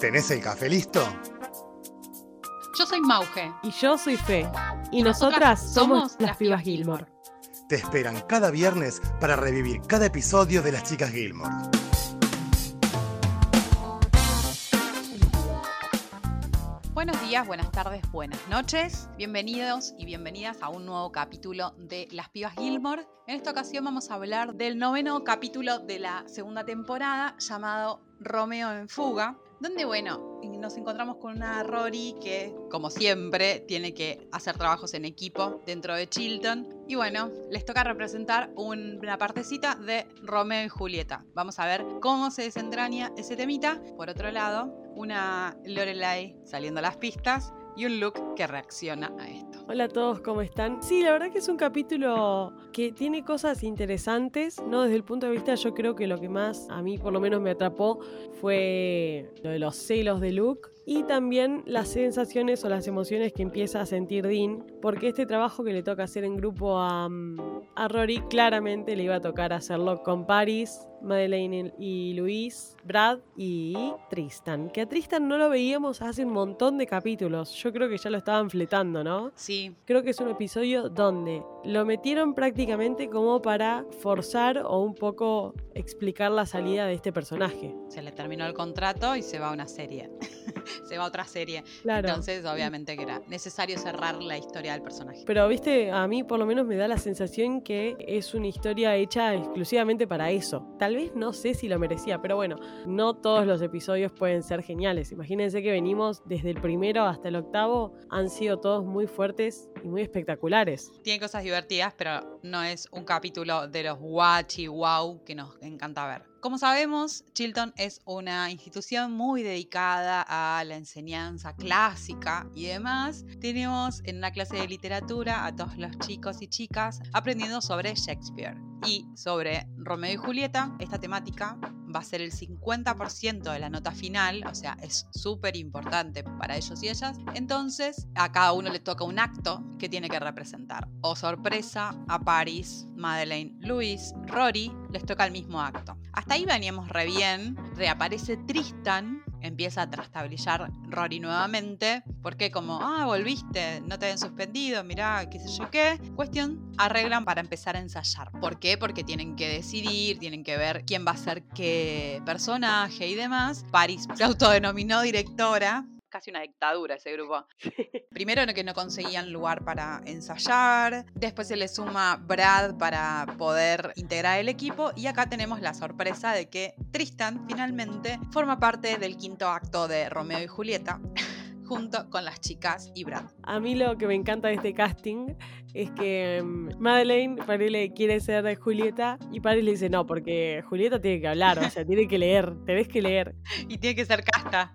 ¿Tenés el café listo? Yo soy Mauge. Y yo soy Fe. Y, nosotras, somos las Pibas Gilmore. Te esperan cada viernes para revivir cada episodio de Las Chicas Gilmore. Buenos días, buenas tardes, buenas noches. Bienvenidos y bienvenidas a un nuevo capítulo de Las Pibas Gilmore. En esta ocasión vamos a hablar del noveno capítulo de la segunda temporada llamado Romeo en Fuga, donde, bueno, nos encontramos con una Rory que, como siempre, tiene que hacer trabajos en equipo dentro de Chilton. Y bueno, les toca representar una partecita de Romeo y Julieta. Vamos a ver cómo se desentraña ese temita. Por otro lado, una Lorelai saliendo a las pistas y un look que reacciona a esto. Hola a todos, ¿cómo están? Sí, la verdad que es un capítulo que tiene cosas interesantes, ¿no? Desde el punto de vista, yo creo que lo que más a mí por lo menos me atrapó fue lo de los celos de Luke y también las sensaciones o las emociones que empieza a sentir Dean, porque este trabajo que le toca hacer en grupo a, a Rory claramente le iba a tocar hacerlo con Paris, Madeleine y Luis, Brad y Tristan. Que a Tristan no lo veíamos hace un montón de capítulos. Yo creo que ya lo estaban fletando, ¿no? Sí. Creo que es un episodio donde lo metieron prácticamente como para forzar o un poco explicar la salida de este personaje. Se le terminó el contrato y se va a una serie. se va a otra serie. Claro. Entonces, obviamente que era necesario cerrar la historia del personaje. Pero, viste, a mí por lo menos me da la sensación que es una historia hecha exclusivamente para eso. Tal vez no sé si lo merecía, pero bueno, no todos los episodios pueden ser geniales. Imagínense que venimos desde el primero hasta el octavo, han sido todos muy fuertes y muy espectaculares. Tiene cosas divertidas, pero no es un capítulo de los y wow que nos encanta ver. Como sabemos, Chilton es una institución muy dedicada a la enseñanza clásica y demás. Tenemos en una clase de literatura a todos los chicos y chicas aprendiendo sobre Shakespeare y sobre Romeo y Julieta. Esta temática va a ser el 50% de la nota final, o sea, es súper importante para ellos y ellas. Entonces, a cada uno le toca un acto que tiene que representar. O sorpresa, a Paris, Madeleine, Luis, Rory, les toca el mismo acto. Hasta ahí veníamos re bien. Reaparece Tristan, empieza a trastabillar Rory nuevamente, porque como, ah, volviste, no te habían suspendido, mirá, qué sé yo qué. Cuestión, arreglan para empezar a ensayar. ¿Por qué? Porque tienen que decidir, tienen que ver quién va a ser qué personaje y demás. Paris se autodenominó directora, casi una dictadura ese grupo. Primero que no conseguían lugar para ensayar, después se le suma Brad para poder integrar el equipo y acá tenemos la sorpresa de que Tristan finalmente forma parte del quinto acto de Romeo y Julieta junto con las chicas y Brad. A mí lo que me encanta de este casting es que um, Madeleine le quiere ser Julieta y Paris le dice no, porque Julieta tiene que hablar, o sea, tiene que leer, tenés que leer. Y tiene que ser casta.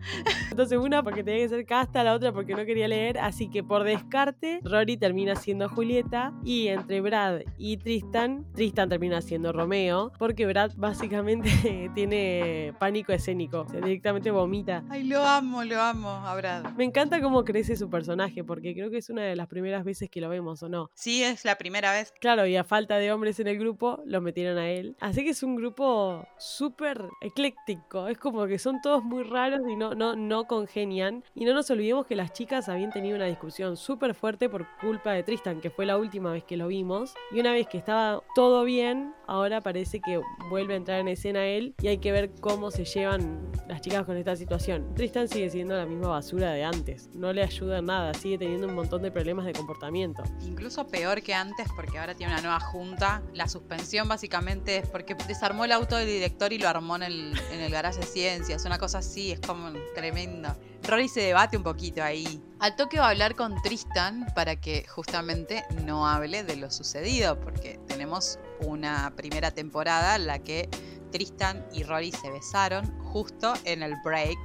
Entonces una porque tenía que ser casta, la otra porque no quería leer, así que por descarte Rory termina siendo Julieta y entre Brad y Tristan, Tristan termina siendo Romeo, porque Brad básicamente tiene pánico escénico, o sea, directamente vomita. Ay, lo amo, lo amo a Brad. Me encanta cómo crece su personaje, porque creo que es una de las primeras veces que lo vemos, ¿o no? Sí, es la primera vez. Claro, y a falta de hombres en el grupo, lo metieron a él. Así que es un grupo súper ecléctico. Es como que son todos muy raros y no, no, no congenian. Y no nos olvidemos que las chicas habían tenido una discusión súper fuerte por culpa de Tristan, que fue la última vez que lo vimos. Y una vez que estaba todo bien, ahora parece que vuelve a entrar en escena él y hay que ver cómo se llevan las chicas con esta situación. Tristan sigue siendo la misma basura de antes no le ayuda en nada, sigue teniendo un montón de problemas de comportamiento. Incluso peor que antes porque ahora tiene una nueva junta. La suspensión básicamente es porque desarmó el auto del director y lo armó en el, en el garaje de ciencias. Una cosa así, es como tremendo. Rory se debate un poquito ahí. Al toque va a hablar con Tristan para que justamente no hable de lo sucedido, porque tenemos una primera temporada en la que Tristan y Rory se besaron justo en el break.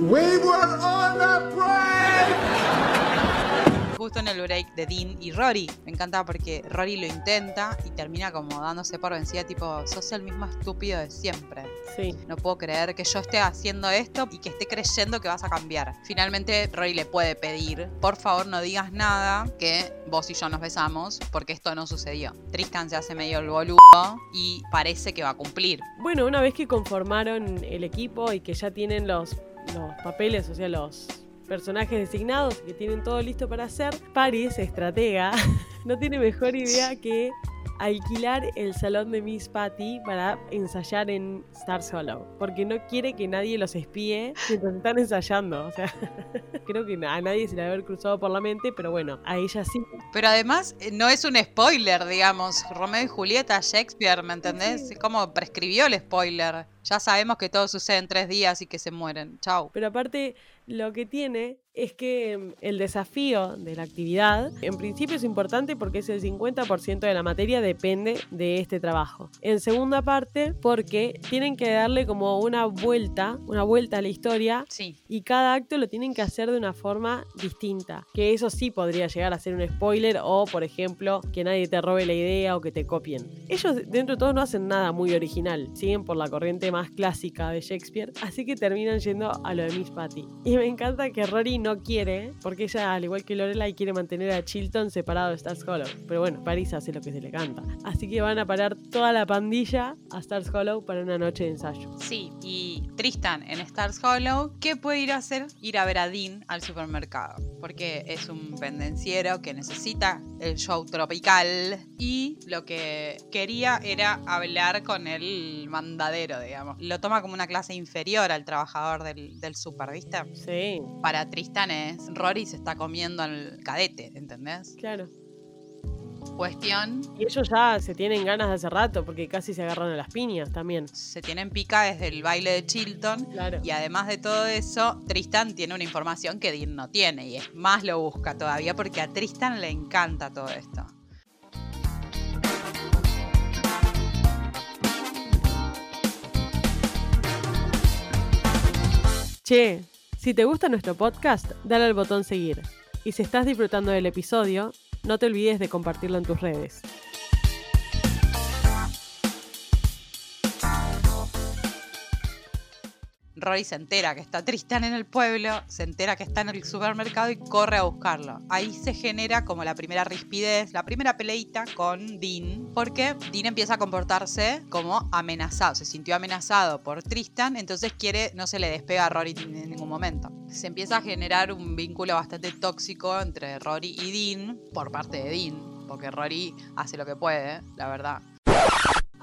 We were on a break. Justo en el break de Dean y Rory. Me encanta porque Rory lo intenta y termina como dándose por vencida, tipo, sos el mismo estúpido de siempre. Sí. No puedo creer que yo esté haciendo esto y que esté creyendo que vas a cambiar. Finalmente, Rory le puede pedir, por favor no digas nada, que vos y yo nos besamos, porque esto no sucedió. Tristan se hace medio el boludo y parece que va a cumplir. Bueno, una vez que conformaron el equipo y que ya tienen los los papeles, o sea, los personajes designados que tienen todo listo para hacer, Paris, estratega, no tiene mejor idea que alquilar el salón de Miss Patty para ensayar en Stars Hollow, porque no quiere que nadie los espíe mientras están ensayando. O sea, creo que a nadie se le haber cruzado por la mente, pero bueno, a ella sí. Pero además eh, no es un spoiler, digamos. Romeo y Julieta, Shakespeare, ¿me entendés? Como prescribió el spoiler. Ya sabemos que todo sucede en tres días y que se mueren. Chau. Pero aparte, lo que tiene es que mm, el desafío de la actividad en principio es importante porque es el 50% de la materia depende de este trabajo. En segunda parte porque tienen que darle como una vuelta, una vuelta a la historia Sí. y cada acto lo tienen que hacer de una forma distinta. Que eso sí podría llegar a ser un spoiler o, por ejemplo, que nadie te robe la idea o que te copien. Ellos dentro de todo no hacen nada muy original, siguen por la corriente más clásica de Shakespeare, así que terminan yendo a lo de Miss Patty. Y me encanta que Rory no quiere, porque ella, al igual que Lorelai, quiere mantener a Chilton separado de Stars Hollow. Pero bueno, Paris hace lo que se le canta. Así que van a parar toda la pandilla a Stars Hollow para una noche de ensayo. Sí, y Tristan en Stars Hollow, ¿qué puede ir a hacer? Ir a ver a Dean al supermercado, porque es un pendenciero que necesita el show tropical y lo que quería era hablar con el mandadero, digamos. Lo toma como una clase inferior al trabajador del, del super, ¿viste? Sí, Para Tristan es Rory se está comiendo al cadete, ¿entendés? claro. Cuestión, Y ellos ya se tienen ganas de hace rato, porque casi se agarran a las piñas también. se tienen pica desde el baile de Chilton Claro. Y además de todo eso, Tristan tiene una información que Dean no tiene y es más lo busca todavía porque a Tristan le encanta todo esto. Che, si te gusta nuestro podcast, dale al botón seguir. Y si estás disfrutando del episodio, no te olvides de compartirlo en tus redes. Rory se entera que está Tristan en el pueblo, se entera que está en el supermercado y corre a buscarlo. Ahí se genera como la primera rispidez, la primera peleita con Dean, porque Dean empieza a comportarse como amenazado, se sintió amenazado por Tristan, entonces quiere, no se le despega a Rory en ningún momento. Se empieza a generar un vínculo bastante tóxico entre Rory y Dean por parte de Dean, porque Rory hace lo que puede, la verdad.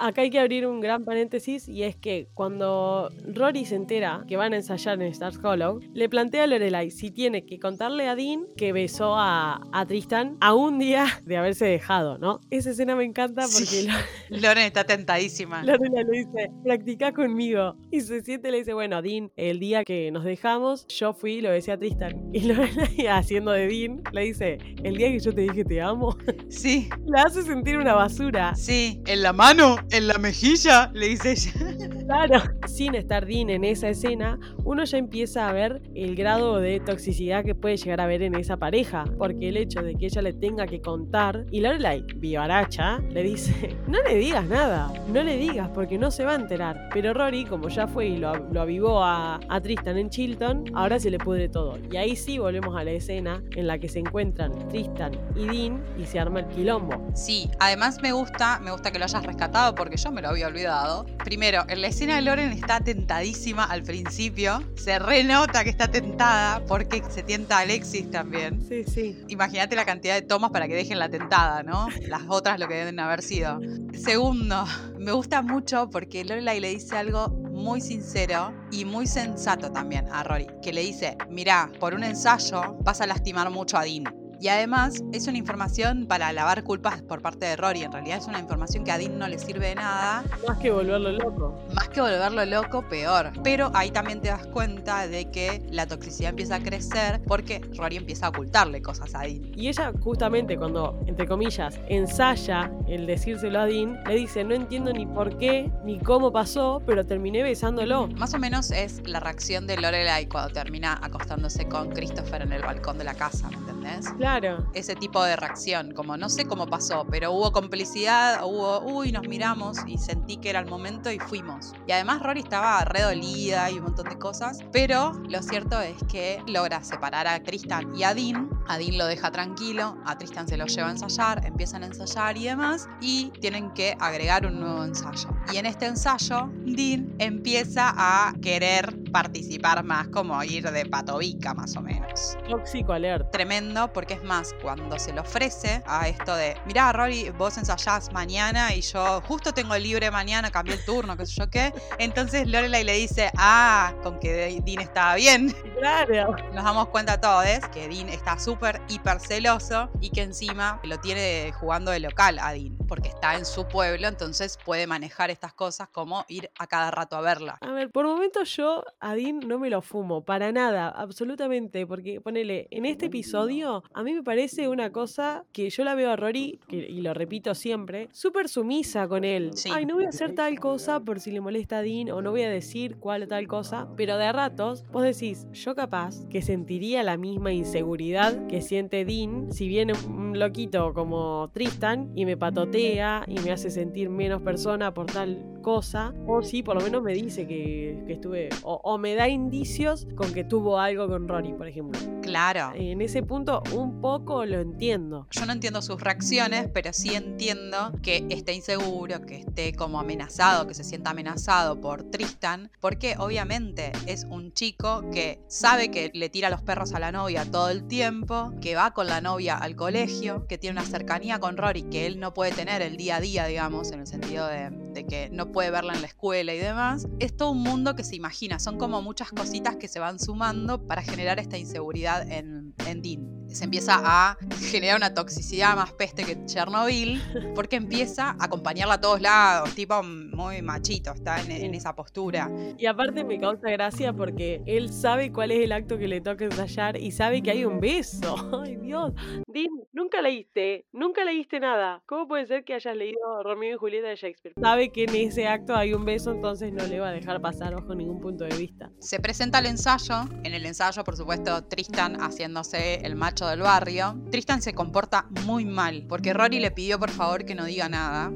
Acá hay que abrir un gran paréntesis y es que cuando Rory se entera que van a ensayar en Stars Hollow, le plantea a Lorelai si tiene que contarle a Dean que besó a, a Tristan a un día de haberse dejado, ¿no? Esa escena me encanta porque Sí. Lo- Loren está tentadísima. Lorelai le dice, practica conmigo. Y se siente y le dice, bueno, Dean, el día que nos dejamos, yo fui y lo besé a Tristan. Y Lorelai, haciendo de Dean, le dice, el día que yo te dije te amo, Sí, la hace sentir una basura. sí. En la mano, en la mejilla, le dice ella. Claro. Sin estar Dean en esa escena, uno ya empieza a ver el grado de toxicidad que puede llegar a haber en esa pareja. Porque el hecho de que ella le tenga que contar, y Lorelai, vivaracha, le dice, no le digas nada, no le digas porque no se va a enterar. Pero Rory, como ya fue y lo, lo avivó a, a Tristan en Chilton, ahora se le pudre todo. Y ahí sí volvemos a la escena en la que se encuentran Tristan y Dean y se arma el quilombo. Sí, además me gusta, me gusta que lo hayas rescatado porque yo me lo había olvidado. Primero, en la escena de Loren está tentadísima al principio. Se renota que está tentada porque se tienta a Alexis también. Sí, sí. Imagínate la cantidad de tomas para que dejen la tentada, ¿no? Las otras lo que deben haber sido. Segundo, me gusta mucho porque Lorelai le dice algo muy sincero y muy sensato también a Rory, que le dice, mirá, por un ensayo vas a lastimar mucho a Dean. Y además es una información para lavar culpas por parte de Rory. En realidad es una información que a Dean no le sirve de nada. Más que volverlo loco. Más que volverlo loco, peor. Pero ahí también te das cuenta de que la toxicidad empieza a crecer porque Rory empieza a ocultarle cosas a Dean. Y ella justamente cuando, entre comillas, ensaya el decírselo a Dean, le dice, no entiendo ni por qué, ni cómo pasó, pero terminé besándolo. Más o menos es la reacción de Lorelai cuando termina acostándose con Christopher en el balcón de la casa, ¿me entendés? Claro. Ese tipo de reacción, como no sé cómo pasó, pero hubo complicidad, hubo, uy, nos miramos y sentí que era el momento y fuimos. Y además Rory estaba redolida y un montón de cosas, pero lo cierto es que logra separar a Tristan y a Dean. Dean lo deja tranquilo, a Tristan se lo lleva a ensayar, empiezan a ensayar y demás, y tienen que agregar un nuevo ensayo. Y en este ensayo, Dean empieza a querer participar más, como ir de patobica más o menos. Tóxico alert. Tremendo, porque es más, cuando se le ofrece a esto de, mirá, Rory, vos ensayás mañana y yo justo tengo libre mañana, cambié el turno, qué sé yo qué. Entonces Lorelai le dice, ah, con que Dean estaba bien. Claro. Nos damos cuenta todos que Dean está súper, hiper celoso y que encima lo tiene jugando de local a Dean, porque está en su pueblo, entonces puede manejar estas cosas como ir a cada rato a verla. A ver, por momentos yo a Dean no me lo fumo, para nada, absolutamente, porque ponele, en este episodio a mí me parece una cosa que yo la veo a Rory, que, y lo repito siempre, súper sumisa con él. Sí. Ay, no voy a hacer tal cosa por si le molesta a Dean o no voy a decir cuál o tal cosa, pero de a ratos vos decís, yo capaz que sentiría la misma inseguridad que siente Dean si viene un loquito como Tristan y me patotea y me hace sentir menos persona por tal cosa, o si por lo menos me dice que, que estuve, o, o me da indicios con que tuvo algo con Rory, por ejemplo. Claro. En ese punto un poco lo entiendo. Yo no entiendo sus reacciones, pero sí entiendo que esté inseguro, que esté como amenazado, que se sienta amenazado por Tristan, porque obviamente es un chico que sabe que le tira los perros a la novia todo el tiempo, que va con la novia al colegio, que tiene una cercanía con Rory que él no puede tener el día a día, digamos, en el sentido de, de que no puede verla en la escuela y demás. Es todo un mundo que se imagina, son como muchas cositas que se van sumando para generar esta inseguridad en, en Dean se empieza a generar una toxicidad más peste que Chernobyl, porque empieza a acompañarla a todos lados, tipo muy machito, está en, en, esa postura. Y aparte me causa gracia porque él sabe cuál es el acto que le toca ensayar y sabe que hay un beso. Ay Dios, Dean, nunca leíste, nunca leíste nada. ¿Cómo puede ser que hayas leído Romeo y Julieta de Shakespeare? Sabe que en ese acto hay un beso, entonces no le va a dejar pasar bajo ningún punto de vista. Se presenta el ensayo, en el ensayo por supuesto Tristan haciéndose el macho del barrio, Tristan se comporta muy mal, porque Rory le pidió por favor que no diga nada.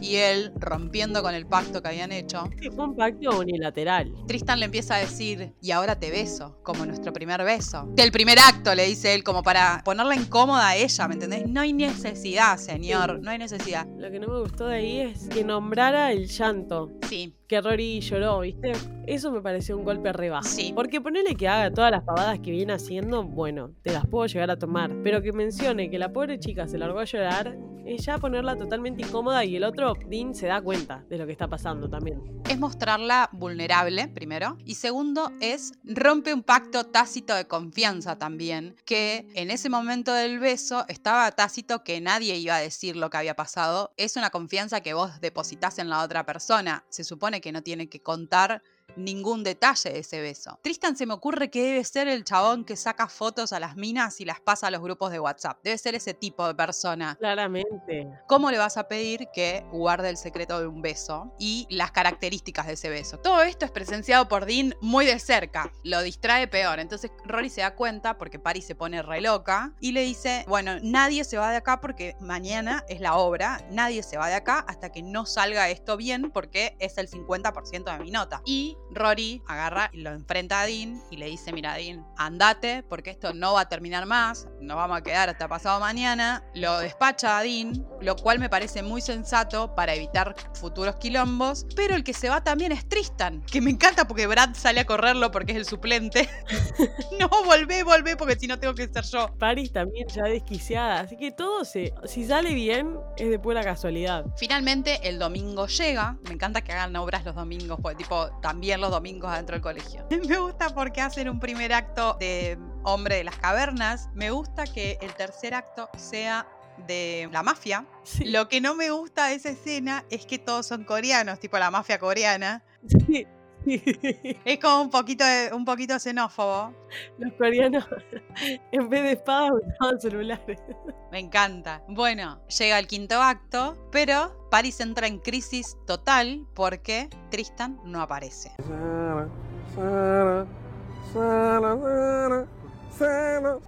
Y él, rompiendo con el pacto que habían hecho, Sí, fue un pacto unilateral. Tristan le empieza a decir, y ahora te beso, como nuestro primer beso. Del primer acto, le dice él, como para ponerla incómoda a ella, ¿me entendés? No hay necesidad, señor, no hay necesidad. Lo que no me gustó de ahí es que nombrara el llanto. Sí, Que Rory lloró, ¿viste? Eso me pareció un golpe re bajo. Sí. Porque ponerle que haga todas las pavadas que viene haciendo, bueno, te las puedo llegar a tomar. Pero que mencione que la pobre chica se largó a llorar, es ya ponerla totalmente incómoda y el otro, Dean, se da cuenta de lo que está pasando también. es mostrarla vulnerable, primero. Y segundo, es rompe un pacto tácito de confianza también, que en ese momento del beso estaba tácito que nadie iba a decir lo que había pasado. Es una confianza que vos depositas en la otra persona. Se supone que no tiene que contar ningún detalle de ese beso. Tristan se me ocurre que debe ser el chabón que saca fotos a las minas y las pasa a los grupos de WhatsApp. Debe ser ese tipo de persona. Claramente. ¿Cómo le vas a pedir que guarde el secreto de un beso y las características de ese beso? Todo esto es presenciado por Dean muy de cerca. Lo distrae peor. Entonces Rory se da cuenta porque Paris se pone re loca y le dice, bueno, nadie se va de acá porque mañana es la obra. Nadie se va de acá hasta que no salga esto bien porque es el 50% de mi nota. Y Rory agarra y lo enfrenta a Dean y le dice, mira Dean, andate porque esto no va a terminar más. No vamos a quedar hasta pasado mañana. Lo despacha a Dean, lo cual me parece muy sensato para evitar futuros quilombos. Pero el que se va también es Tristan, que me encanta porque Brad sale a correrlo porque es el suplente. no, volvé, volvé porque si no tengo que ser yo. Paris también ya desquiciada, así que todo se, si sale bien es de pura casualidad. Finalmente el domingo llega. Me encanta que hagan obras los domingos, porque tipo también los domingos adentro del colegio. Me gusta porque hacen un primer acto de hombre de las cavernas. Me gusta que el tercer acto sea de la mafia. Sí, Lo que no me gusta de esa escena es que todos son coreanos, tipo la mafia coreana. sí. Es como un poquito, de- un poquito xenófobo. Los coreanos, en vez de espadas, usaban celulares. Me encanta. Bueno, llega el quinto acto, pero Paris entra en crisis total porque Tristan no aparece.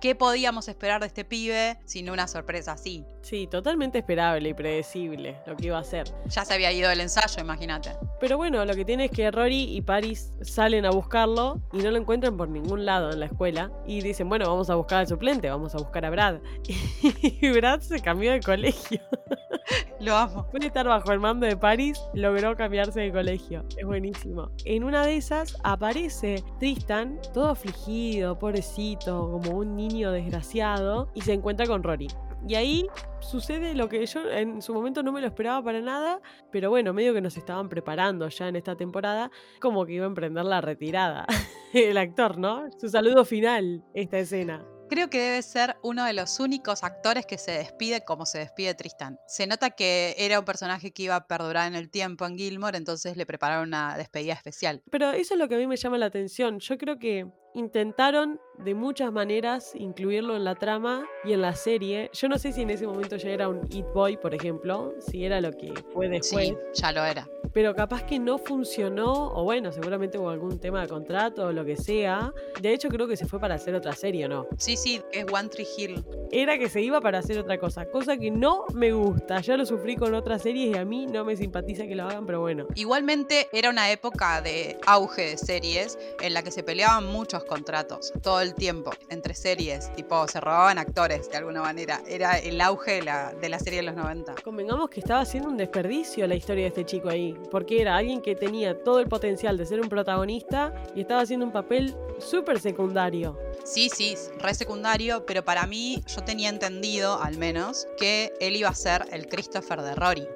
¿Qué podíamos esperar de este pibe sin una sorpresa así? Sí, totalmente esperable y predecible lo que iba a hacer. Ya se había ido del ensayo, imagínate. Pero bueno, lo que tiene es que Rory y Paris salen a buscarlo y no lo encuentran por ningún lado en la escuela. Y dicen, bueno, vamos a buscar al suplente, vamos a buscar a Brad. Y Brad se cambió de colegio. Lo amo. Puede estar bajo el mando de Paris, logró cambiarse de colegio. Es buenísimo. En una de esas aparece Tristan, todo afligido, pobrecito, como un niño desgraciado, y se encuentra con Rory. Y ahí sucede lo que yo en su momento no me lo esperaba para nada, pero bueno, medio que nos estaban preparando ya en esta temporada, como que iba a emprender la retirada. El actor, ¿no? Su saludo final, esta escena. Creo que debe ser uno de los únicos actores que se despide como se despide Tristan. Se nota que era un personaje que iba a perdurar en el tiempo en Gilmore, entonces le prepararon una despedida especial. Pero eso es lo que a mí me llama la atención. Yo creo que intentaron de muchas maneras incluirlo en la trama y en la serie. Yo no sé si en ese momento ya era un It Boy, por ejemplo, si era lo que fue después. Sí, ya lo era. Pero capaz que no funcionó, o bueno, seguramente hubo algún tema de contrato o lo que sea. De hecho, creo que se fue para hacer otra serie, ¿o no? Sí, sí, es One Tree Hill. Era que se iba para hacer otra cosa, cosa que no me gusta. Ya lo sufrí con otras series y a mí no me simpatiza que lo hagan, pero bueno. Igualmente era una época de auge de series en la que se peleaban muchos contratos todo el tiempo entre series, tipo se robaban actores de alguna manera. Era el auge de la, de la serie de los 90. Convengamos que estaba haciendo un desperdicio la historia de este chico ahí, porque era alguien que tenía todo el potencial de ser un protagonista y estaba haciendo un papel súper secundario. Sí, sí, re secundario, pero para mí yo tenía entendido, al menos, que él iba a ser el Christopher de Rory.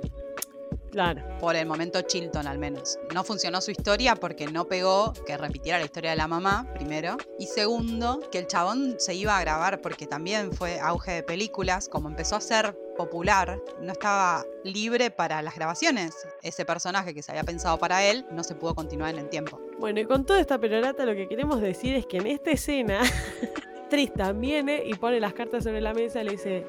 Claro. Por el momento Chilton al menos. No funcionó su historia porque no pegó que repitiera la historia de la mamá, primero. Y segundo, que el chabón se iba a grabar porque también fue auge de películas. Como empezó a ser popular, no estaba libre para las grabaciones. Ese personaje que se había pensado para él no se pudo continuar en el tiempo. Bueno, y con toda esta perorata lo que queremos decir es que en esta escena Tristan viene y pone las cartas sobre la mesa y le dice,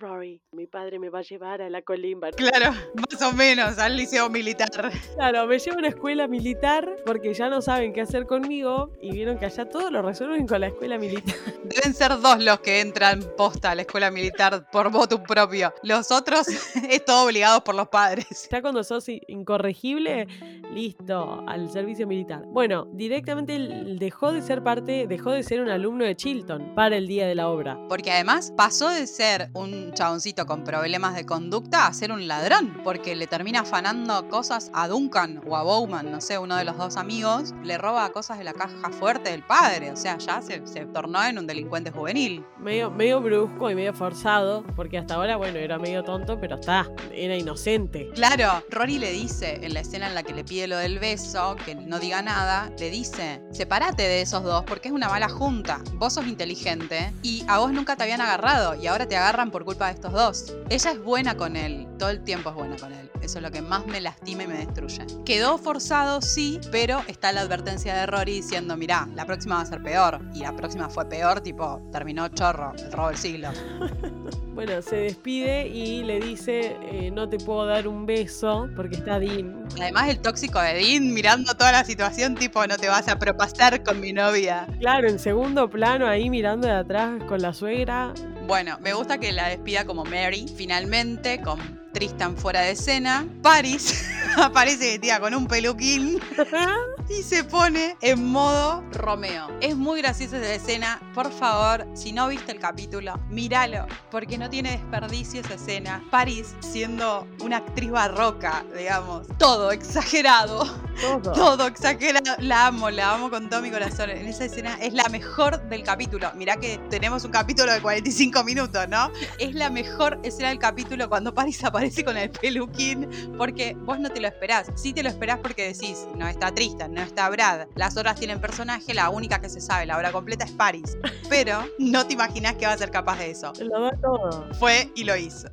Rory, mi padre me va a llevar a la colimba. Claro, más o menos, al liceo militar. Claro, me lleva a una escuela militar porque ya no saben qué hacer conmigo y vieron que allá todo lo resuelven con la escuela militar. Deben ser dos los que entran posta a la escuela militar por voto propio. Los otros es todo obligados por los padres. Ya cuando sos incorregible, listo, al servicio militar. Bueno, directamente dejó de ser parte, dejó de ser un alumno de Chilton para el día de la obra. Porque además pasó de ser un chaboncito con problemas de conducta a ser un ladrón, porque le termina afanando cosas a Duncan o a Bowman, no sé, uno de los dos amigos, le roba cosas de la caja fuerte del padre, o sea, ya se, se tornó en un delincuente juvenil. Medio, medio brusco y medio forzado, porque hasta ahora, bueno, era medio tonto, pero está, era inocente. Claro, Rory le dice en la escena en la que le pide lo del beso, que no diga nada, le dice, sepárate de esos dos porque es una mala junta, vos sos inteligente y a vos nunca te habían agarrado y ahora te agarran por culpa de estos dos. Ella es buena con él, todo el tiempo es buena con él. Eso es lo que más me lastima y me destruye. Quedó forzado, sí, pero está la advertencia de Rory diciendo, mirá, la próxima va a ser peor. Y la próxima fue peor, tipo, terminó chorro, el robo del siglo. Bueno, se despide y le dice, eh, no te puedo dar un beso porque está Dean. Además el tóxico de Dean mirando toda la situación, tipo, no te vas a propasar con mi novia. Claro, en segundo plano ahí mirando de atrás con la suegra. Bueno, me gusta que la despida como Mary, finalmente, con Tristan fuera de escena. Paris aparece tía con un peluquín y se pone en modo Romeo. Es muy graciosa esa escena. Por favor, si no viste el capítulo, míralo, porque no tiene desperdicio esa escena. Paris siendo una actriz barroca, digamos. Todo exagerado. Todo. Todo exagerado. La amo, la amo con todo mi corazón. En esa escena es la mejor del capítulo. Mirá que tenemos un capítulo de 45 minutos, ¿no? Es la mejor escena del capítulo cuando Paris aparece con el peluquín, porque vos no te lo esperás. Sí te lo esperás porque decís, no está Tristan, no está Brad. Las otras tienen personaje, la única que se sabe la obra completa es Paris. Pero no te imaginás que va a ser capaz de eso. Lo da todo. Fue y lo hizo.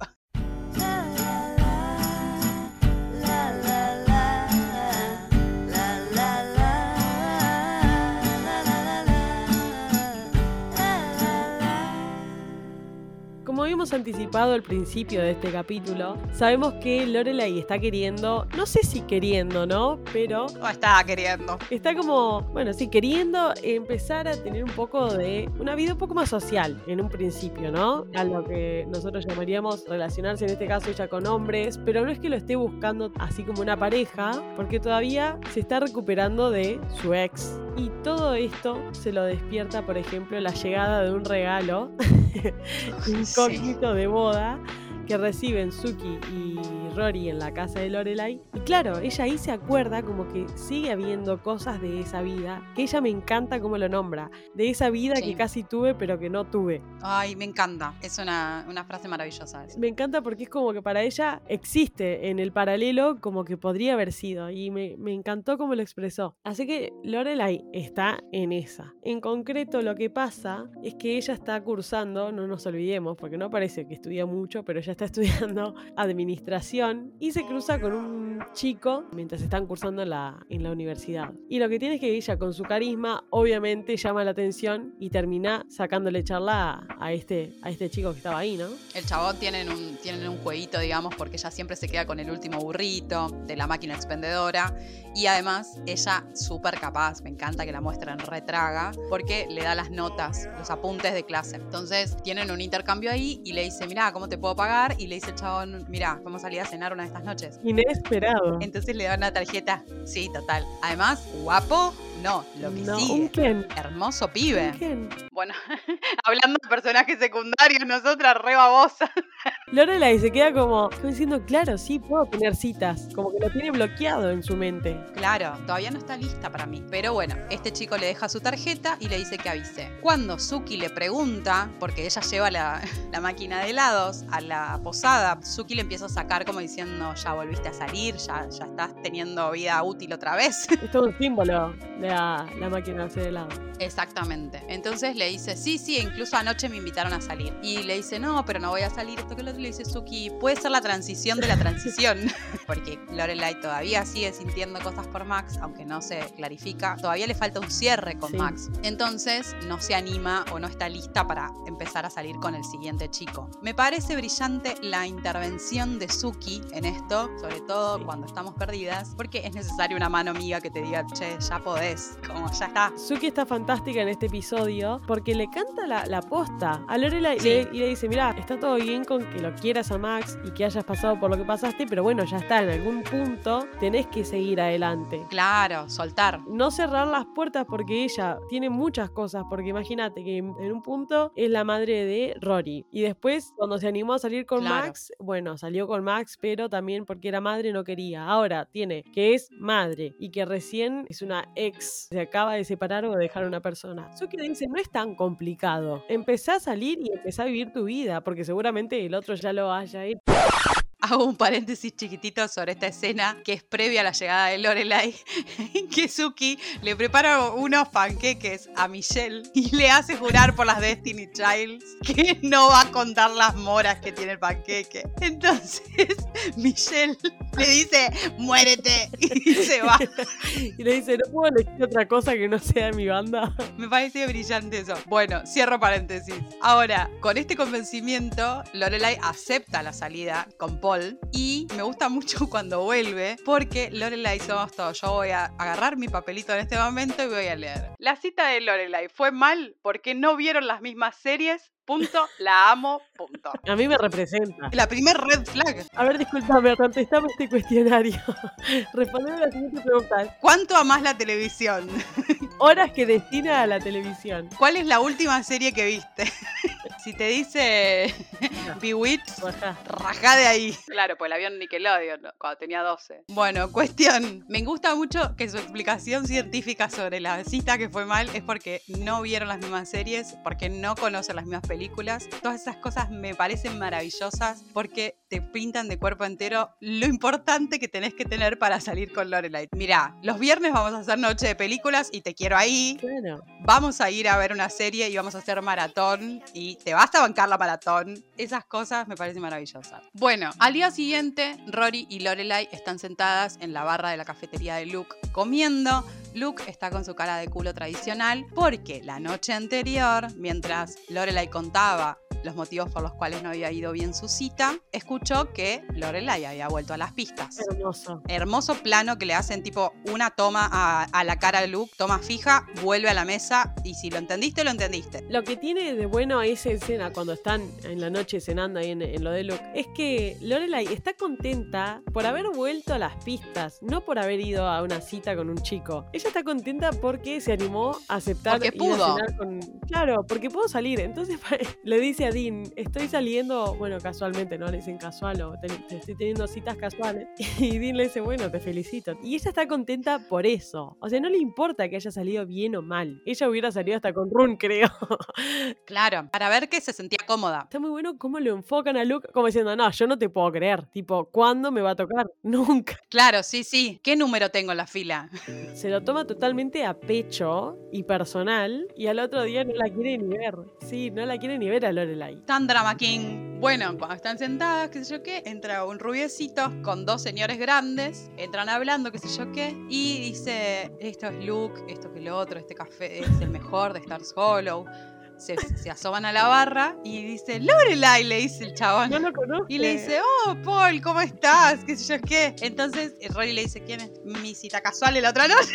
Habíamos anticipado al principio de este capítulo, sabemos que Lorelai está queriendo, no sé si queriendo, ¿no? Pero O estaba queriendo. está como, bueno, sí, queriendo empezar a tener un poco de una vida un poco más social en un principio, ¿no? A lo que nosotros llamaríamos relacionarse en este caso ella con hombres, pero no es que lo esté buscando así como una pareja, porque todavía se está recuperando de su ex. Y todo esto se lo despierta, por ejemplo, la llegada de un regalo incógnito de boda que reciben Suki y Rory en la casa de Lorelai. Y claro, ella ahí se acuerda como que sigue habiendo cosas de esa vida, que ella me encanta como lo nombra, de esa vida Sí. que casi tuve pero que no tuve. Ay, me encanta. Es una, una frase maravillosa esa. Me encanta porque es como que para ella existe en el paralelo como que podría haber sido y me, me encantó como lo expresó. Así que Lorelai está en esa. En concreto lo que pasa es que ella está cursando, no nos olvidemos porque no parece que estudia mucho, pero ella está estudiando administración y se cruza con un chico mientras están cursando en la, en la universidad. Y lo que tiene es que ella con su carisma obviamente llama la atención y termina sacándole charla a, a este, a este chico que estaba ahí, ¿no? El chabón tienen un, tienen un jueguito, digamos, porque ella siempre se queda con el último burrito de la máquina expendedora. Y además, ella súper capaz, me encanta que la muestren retraga, porque le da las notas, los apuntes de clase. Entonces, tienen un intercambio ahí y le dice, mirá, ¿cómo te puedo pagar? Y le dice el chabón, mirá, vamos a salir a cenar una de estas noches. Inesperado. Entonces le da una tarjeta. Sí, total. Además, guapo, no, lo que no, sigue. un. Hermoso pibe. Un. Bueno, hablando de personajes secundarios, nosotras re babosas. Lorelai se queda como, como diciendo, claro, sí, puedo tener citas. Como que lo tiene bloqueado en su mente. Claro, todavía no está lista para mí. Pero bueno, este chico le deja su tarjeta y le dice que avise. Cuando Suki le pregunta, porque ella lleva la, la máquina de helados a la posada, Suki le empieza a sacar como diciendo, ya volviste a salir, ya, ya estás teniendo vida útil otra vez. Es todo un símbolo de la, la máquina de hacer helado. Exactamente. Entonces le dice, sí, sí, incluso anoche me invitaron a salir. Y le dice, no, pero no voy a salir. Esto que lo otro le dice Suki, puede ser la transición de la transición. Porque Lorelai todavía sigue sintiendo cosas por Max, aunque no se clarifica. Todavía le falta un cierre con Sí. Max. Entonces no se anima o no está lista para empezar a salir con el siguiente chico. Me parece brillante la intervención de Suki en esto, sobre todo Sí. cuando estamos perdidas, porque es necesaria una mano amiga que te diga, che, ya podés, como ya está. Suki está fantástica en este episodio porque le canta la, la posta a Lorelai Sí. y le- y le dice, mira, está todo bien con que lo quieras a Max y que hayas pasado por lo que pasaste, pero bueno, ya está, en algún punto tenés que seguir adelante. Claro, soltar. no cerrar las puertas porque ella tiene muchas cosas, porque imagínate que en un punto es la madre de Rory y después cuando se animó a salir con Claro. Max, bueno, salió con Max, pero también porque era madre no quería. Ahora tiene que es madre y que recién es una ex, se acaba de separar o de dejar a una persona. Suki dice, no es tan complicado. Empezá a salir y empezá a vivir tu vida, porque seguramente el otro ya lo haya hecho. Hago un paréntesis chiquitito sobre esta escena que es previa a la llegada de Lorelai, en que Suki le prepara unos panqueques a Michelle y le hace jurar por las Destiny Childs que no va a contar las moras que tiene el panqueque. Entonces Michelle le dice, muérete, y se va. Y le dice, no puedo elegir otra cosa que no sea mi banda. Me parece brillante eso. Bueno, cierro paréntesis. Ahora, con este convencimiento, Lorelai acepta la salida con Paul y me gusta mucho cuando vuelve porque Lorelai somos todos. Yo voy a agarrar mi papelito en este momento y voy a leer. La cita de Lorelai fue mal porque no vieron las mismas series. Punto. La amo. Punto. A mí me representa. La primer red flag. A ver, discúlpame, contestame este cuestionario. Respondeme la siguiente pregunta. ¿Cuánto amás la televisión? Horas que destina a la televisión. ¿Cuál es la última serie que viste? si te dice Bajá. Rajá de ahí. Claro, pues la vio en Nickelodeon ¿no? cuando tenía 12. Bueno, cuestión. Me gusta mucho que su explicación científica sobre la cita que fue mal es porque no vieron las mismas series, porque no conocen las mismas películas. Todas esas cosas me parecen maravillosas porque te pintan de cuerpo entero lo importante que tenés que tener para salir con Lorelai. Mirá, los viernes vamos a hacer noche de películas y te quiero ahí. Claro. Vamos a ir a ver una serie y vamos a hacer maratón y te vas a bancar la maratón. Esas cosas me parecen maravillosas. Bueno, al día siguiente, Rory y Lorelai están sentadas en la barra de la cafetería de Luke comiendo. Luke está con su cara de culo tradicional porque la noche anterior, mientras Lorelai contaba los motivos por los cuales no había ido bien su cita, escuchó que Lorelai había vuelto a las pistas. Hermoso. Hermoso plano que le hacen tipo una toma a, a la cara de Luke, toma fija, vuelve a la mesa y si lo entendiste, lo entendiste. Lo que tiene de bueno esa escena cuando están en la noche cenando ahí en, en lo de Luke es que Lorelai está contenta por haber vuelto a las pistas, no por haber ido a una cita con un chico. Ella está contenta porque se animó a aceptar Porque ir a pudo. cenar con. Claro, porque pudo salir. Entonces le dice a Dean, estoy saliendo, bueno, casualmente, ¿no? Le dicen casual o te, te estoy teniendo citas casuales. Y Dean le dice, bueno, te felicito. Y ella está contenta por eso. O sea, no le importa que haya salido bien o mal. Ella hubiera salido hasta con Run, creo. Claro, para ver que se sentía cómoda. Está muy bueno cómo lo enfocan a Luke, como diciendo, no, yo no te puedo creer. Tipo, ¿cuándo me va a tocar? Nunca. Claro, sí, sí. ¿Qué número tengo en la fila? Se lo toma totalmente a pecho y personal, y al otro día no la quiere ni ver. Sí, no la quiere ni ver a Lorelai. Tan drama king. Bueno, cuando están sentadas, qué sé yo qué, entra un rubiecito con dos señores grandes, entran hablando, qué sé yo qué, y dice, esto es Luke, esto que lo otro, este café es el mejor de Stars Hollow. Se, se asoman a la barra y dice, Lorelai, le dice el chabón. No lo conozco. Y le dice, oh, Paul, ¿cómo estás? ¿Qué sé yo qué? Entonces Rory le dice, ¿quién es mi cita casual de la otra noche?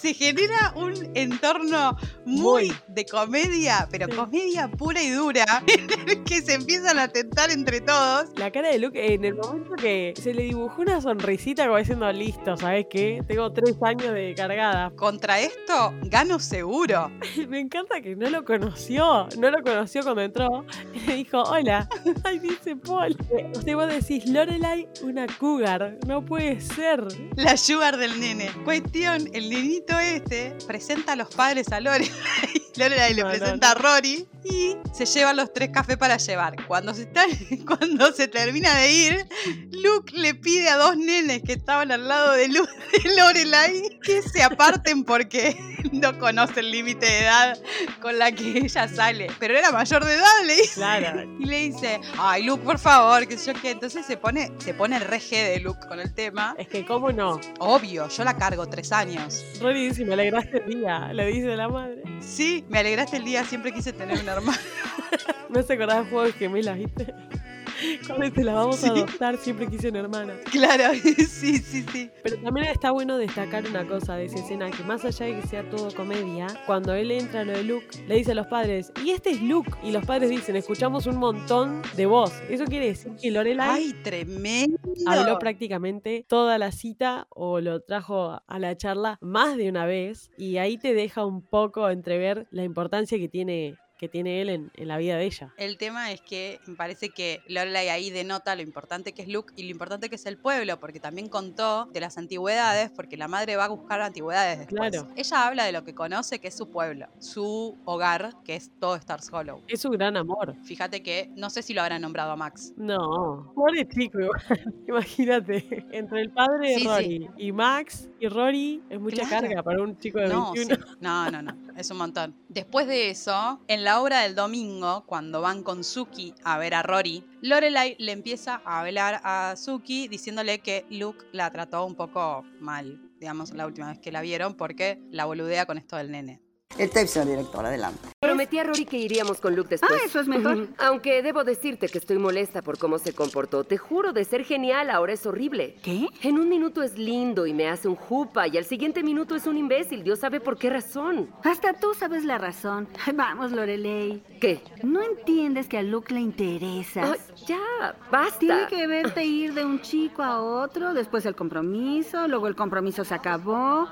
Se genera un entorno muy Muy. de comedia, pero Sí. comedia pura y dura, que se empiezan a tentar entre todos. La cara de Luke, en el momento que se le dibujó una sonrisita como diciendo, listo, ¿sabes qué? Tengo tres años de cargada. Contra esto, gano seguro. Me encanta que no lo conoció, no lo conoció cuando entró. Le dijo, hola. Ay, dice Paul. Usted vos decís, Lorelai, una cougar. No puede ser. La sugar del nene. Cuestión, el nenito este presenta a los padres a Lorelai. Lorelai le No, no, presenta a Rory y se llevan los tres cafés para llevar. Cuando se, está, cuando se termina de ir, Luke le pide a dos nenes que estaban al lado de, Lu- de Lorelai que se aparten porque no conoce el límite de edad con la que ella sale. Pero era mayor de edad, le dice. Claro. Y le dice, ay Luke, por favor, que yo qué. Entonces se pone, se pone el reje de Luke con el tema. Es que, ¿cómo no? Obvio, yo la cargo tres años. Rory dice, me alegraste el día. Le dice la madre. Sí, me alegraste el día, siempre quise tener un hermano. No se acordaba de juegos gemelas, ¿viste? Te la vamos Sí. a adoptar, siempre quise una hermana. Claro, sí, sí, sí. Pero también está bueno destacar una cosa de esa escena, que más allá de que sea todo comedia, cuando él entra a lo de Luke, le dice a los padres, y este es Luke. Y los padres dicen, escuchamos un montón de voz. Eso quiere decir que Lorelai Ay, tremendo. habló prácticamente toda la cita o lo trajo a la charla más de una vez. Y ahí te deja un poco entrever la importancia que tiene, que tiene él en, en la vida de ella. El tema es que me parece que Lorelai ahí denota lo importante que es Luke y lo importante que es el pueblo, porque también contó de las antigüedades, porque la madre va a buscar antigüedades después. Claro. Ella habla de lo que conoce, que es su pueblo, su hogar, que es todo Stars Hollow. Es un gran amor. Fíjate que no sé si lo habrán nombrado a Max. No, pobre chico, imagínate, entre el padre de Sí, sí. Rory y Max y Rory es mucha Claro. carga para un chico de No, 21. sí. no, no, no, es un montón. Después de eso, en la obra del domingo, cuando van con Suki a ver a Rory, Lorelai le empieza a hablar a Suki diciéndole que Luke la trató un poco mal, digamos, la última vez que la vieron, porque la boludea con esto del nene. El tape, señor director, adelante. Prometí a Rory que iríamos con Luke después. Ah, eso es mejor. Aunque debo decirte que estoy molesta por cómo se comportó. Te juro, de ser genial, ahora es horrible. ¿Qué? En un minuto es lindo y me hace un jupa, y al siguiente minuto es un imbécil. Dios sabe por qué razón. Hasta tú sabes la razón. Vamos, Lorelei. ¿Qué? ¿No entiendes que a Luke le interesas? Ya, basta. Tiene que verte ir de un chico a otro, después el compromiso, luego el compromiso se acabó.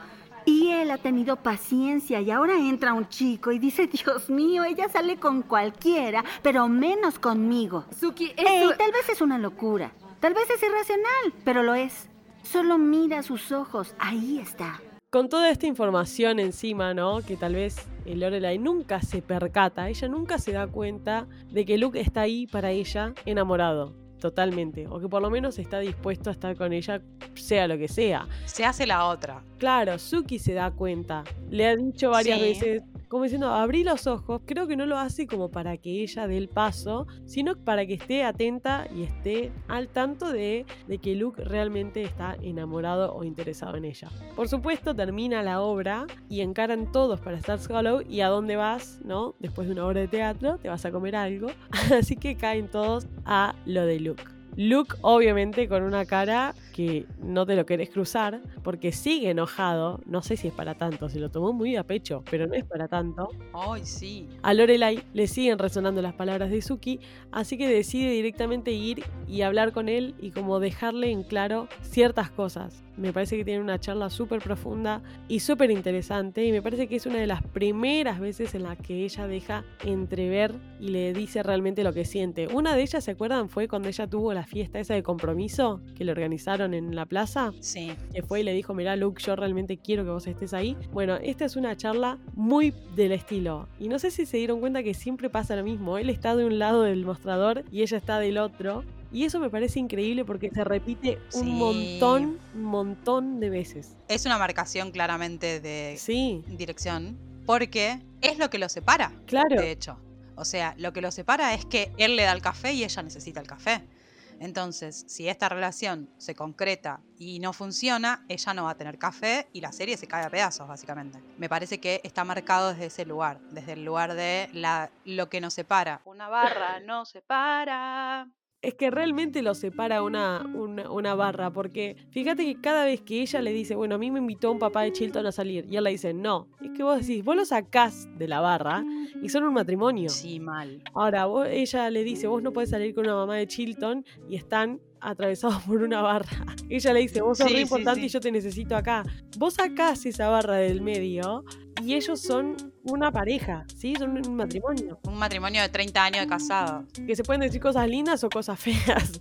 Y él ha tenido paciencia y ahora entra un chico y dice, Dios mío, ella sale con cualquiera, pero menos conmigo. Suki, Ey, tal vez es una locura, tal vez es irracional, pero lo es. Solo mira sus ojos, ahí está. Con toda esta información encima, ¿no? Que tal vez el Lorelai nunca se percata, ella nunca se da cuenta de que Luke está ahí para ella enamorado, totalmente. O que por lo menos está dispuesto a estar con ella, sea lo que sea. Se hace la otra. Claro, Suki se da cuenta. Le ha dicho varias Sí. veces como diciendo, abrí los ojos, creo que no lo hace como para que ella dé el paso, sino para que esté atenta y esté al tanto de, de que Luke realmente está enamorado o interesado en ella. Por supuesto, termina la obra y encaran todos para Stars Hollow y a dónde vas, ¿no? Después de una obra de teatro, te vas a comer algo. Así que caen todos a lo de Luke. Luke, obviamente, con una cara que no te lo querés cruzar, porque sigue enojado. No sé si es para tanto, se lo tomó muy a pecho, pero no es para tanto. Ay, sí. A Lorelai le siguen resonando las palabras de Suki, así que decide directamente ir y hablar con él y como dejarle en claro ciertas cosas. Me parece que tiene una charla súper profunda y súper interesante y me parece que es una de las primeras veces en la que ella deja entrever y le dice realmente lo que siente. Una de ellas, ¿se acuerdan? Fue cuando ella tuvo la fiesta esa de compromiso que le organizaron en la plaza. Sí. Que fue y le dijo, mira Luke, yo realmente quiero que vos estés ahí. Bueno, esta es una charla muy del estilo. Y no sé si se dieron cuenta que siempre pasa lo mismo. Él está de un lado del mostrador y ella está del otro. Y eso me parece increíble porque se repite un Sí. montón, montón de veces. Es una marcación claramente de Sí, dirección, porque es lo que los separa, claro. de hecho. O sea, lo que los separa es que él le da el café y ella necesita el café. Entonces, si esta relación se concreta y no funciona, ella no va a tener café y la serie se cae a pedazos, básicamente. Me parece que está marcado desde ese lugar, desde el lugar de la, lo que nos separa. Una barra no separa. Es que realmente lo separa una, una, una barra, porque fíjate que cada vez que ella le dice, bueno, a mí me invitó un papá de Chilton a salir, y él le dice, no, es que vos decís, vos lo sacás de la barra y son un matrimonio. Sí, mal. Ahora, vos- ella le dice, vos no podés salir con una mamá de Chilton y están atravesados por una barra. Ella le dice, vos sos Sí, re sí, importante sí. y yo te necesito acá. Vos sacás esa barra del medio y ellos son una pareja, ¿sí? Son un matrimonio. Un matrimonio de 30 años de casado. Que se pueden decir cosas lindas o cosas feas,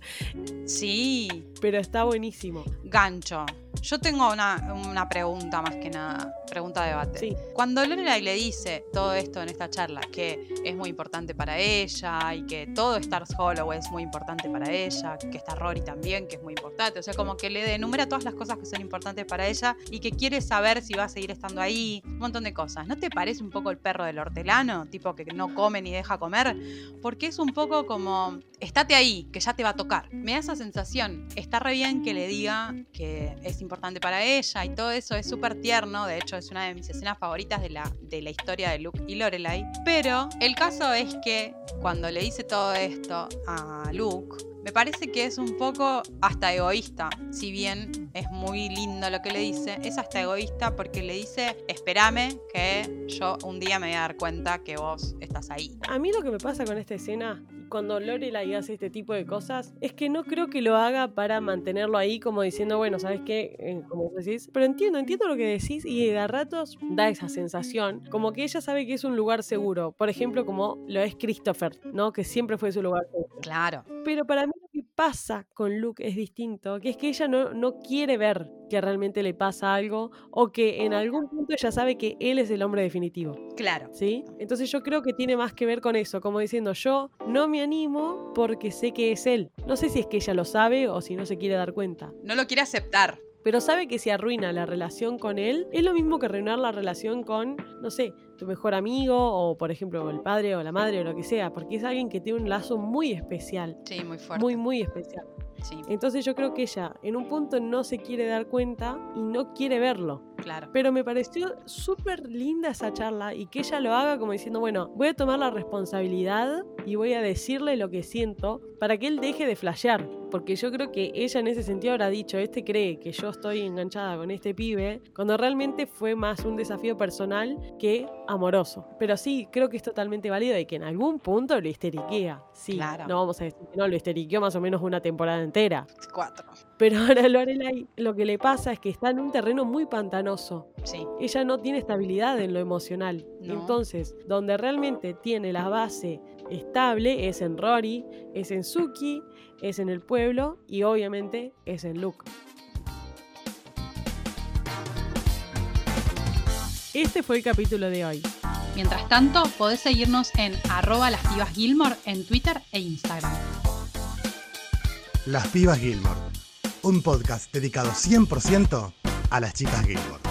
Sí, pero está buenísimo. gancho. Yo tengo una, una pregunta más que nada, pregunta de debate. Sí. Cuando Lorelai le dice todo esto en esta charla, que es muy importante para ella y que todo Stars Hollow es muy importante para ella, que está Rory también, que es muy importante, o sea, como que le enumera todas las cosas que son importantes para ella y que quiere saber si va a seguir estando ahí, un montón de cosas. ¿No te parece un poco el perro del hortelano, tipo que no come ni deja comer? Porque es un poco como, estate ahí, que ya te va a tocar. Me da esa sensación. Está re bien que le diga que es importante para ella y todo eso es súper tierno. De hecho, es una de mis escenas favoritas de la, de la historia de Luke y Lorelai. Pero el caso es que cuando le dice todo esto a Luke, me parece que es un poco hasta egoísta. Si bien es muy lindo lo que le dice, es hasta egoísta porque le dice, espérame que yo un día me voy a dar cuenta que vos estás ahí. A mí lo que me pasa con esta escena, cuando Lorelai hace este tipo de cosas, es que no creo que lo haga para mantenerlo ahí como diciendo, bueno, ¿sabes qué? Eh, como decís, pero entiendo, entiendo lo que decís y de a ratos da esa sensación, como que ella sabe que es un lugar seguro, por ejemplo, como lo es Christopher, ¿no? Que siempre fue su lugar seguro. Claro. Pero para mí pasa con Luke es distinto, que es que ella no, no quiere ver que realmente le pasa algo o que en algún punto ella sabe que él es el hombre definitivo. Claro. ¿Sí? Entonces yo creo que tiene más que ver con eso, como diciendo yo no me animo porque sé que es él. No sé si es que ella lo sabe o si no se quiere dar cuenta. No lo quiere aceptar. Pero sabe que si arruina la relación con él, es lo mismo que arruinar la relación con, no sé, tu mejor amigo o por ejemplo el padre o la madre o lo que sea, porque es alguien que tiene un lazo muy especial, Sí, muy fuerte. muy, muy especial. Sí, Entonces yo creo que ella en un punto no se quiere dar cuenta y no quiere verlo. claro. Pero me pareció súper linda esa charla y que ella lo haga como diciendo, bueno, voy a tomar la responsabilidad y voy a decirle lo que siento para que él deje de flashear. Porque yo creo que ella en ese sentido habrá dicho, este cree que yo estoy enganchada con este pibe, cuando realmente fue más un desafío personal que amoroso. Pero sí, creo que es totalmente válido y que en algún punto lo histeriquea. Sí, Claro. no vamos a decir que no, lo histeriqueó más o menos una temporada entera. Cuatro. Pero ahora Lorelai lo que le pasa es que está en un terreno muy pantanoso Sí, ella no tiene estabilidad en lo emocional. No. Entonces, donde realmente tiene la base estable es en Rory, es en Suki, es en el pueblo y obviamente es en Luke. Este fue el capítulo de hoy. Mientras tanto, podés seguirnos en arroba las pibas Gilmore en Twitter e Instagram. Las Pibas Gilmore, un podcast dedicado 100% a las chicas Gilmore.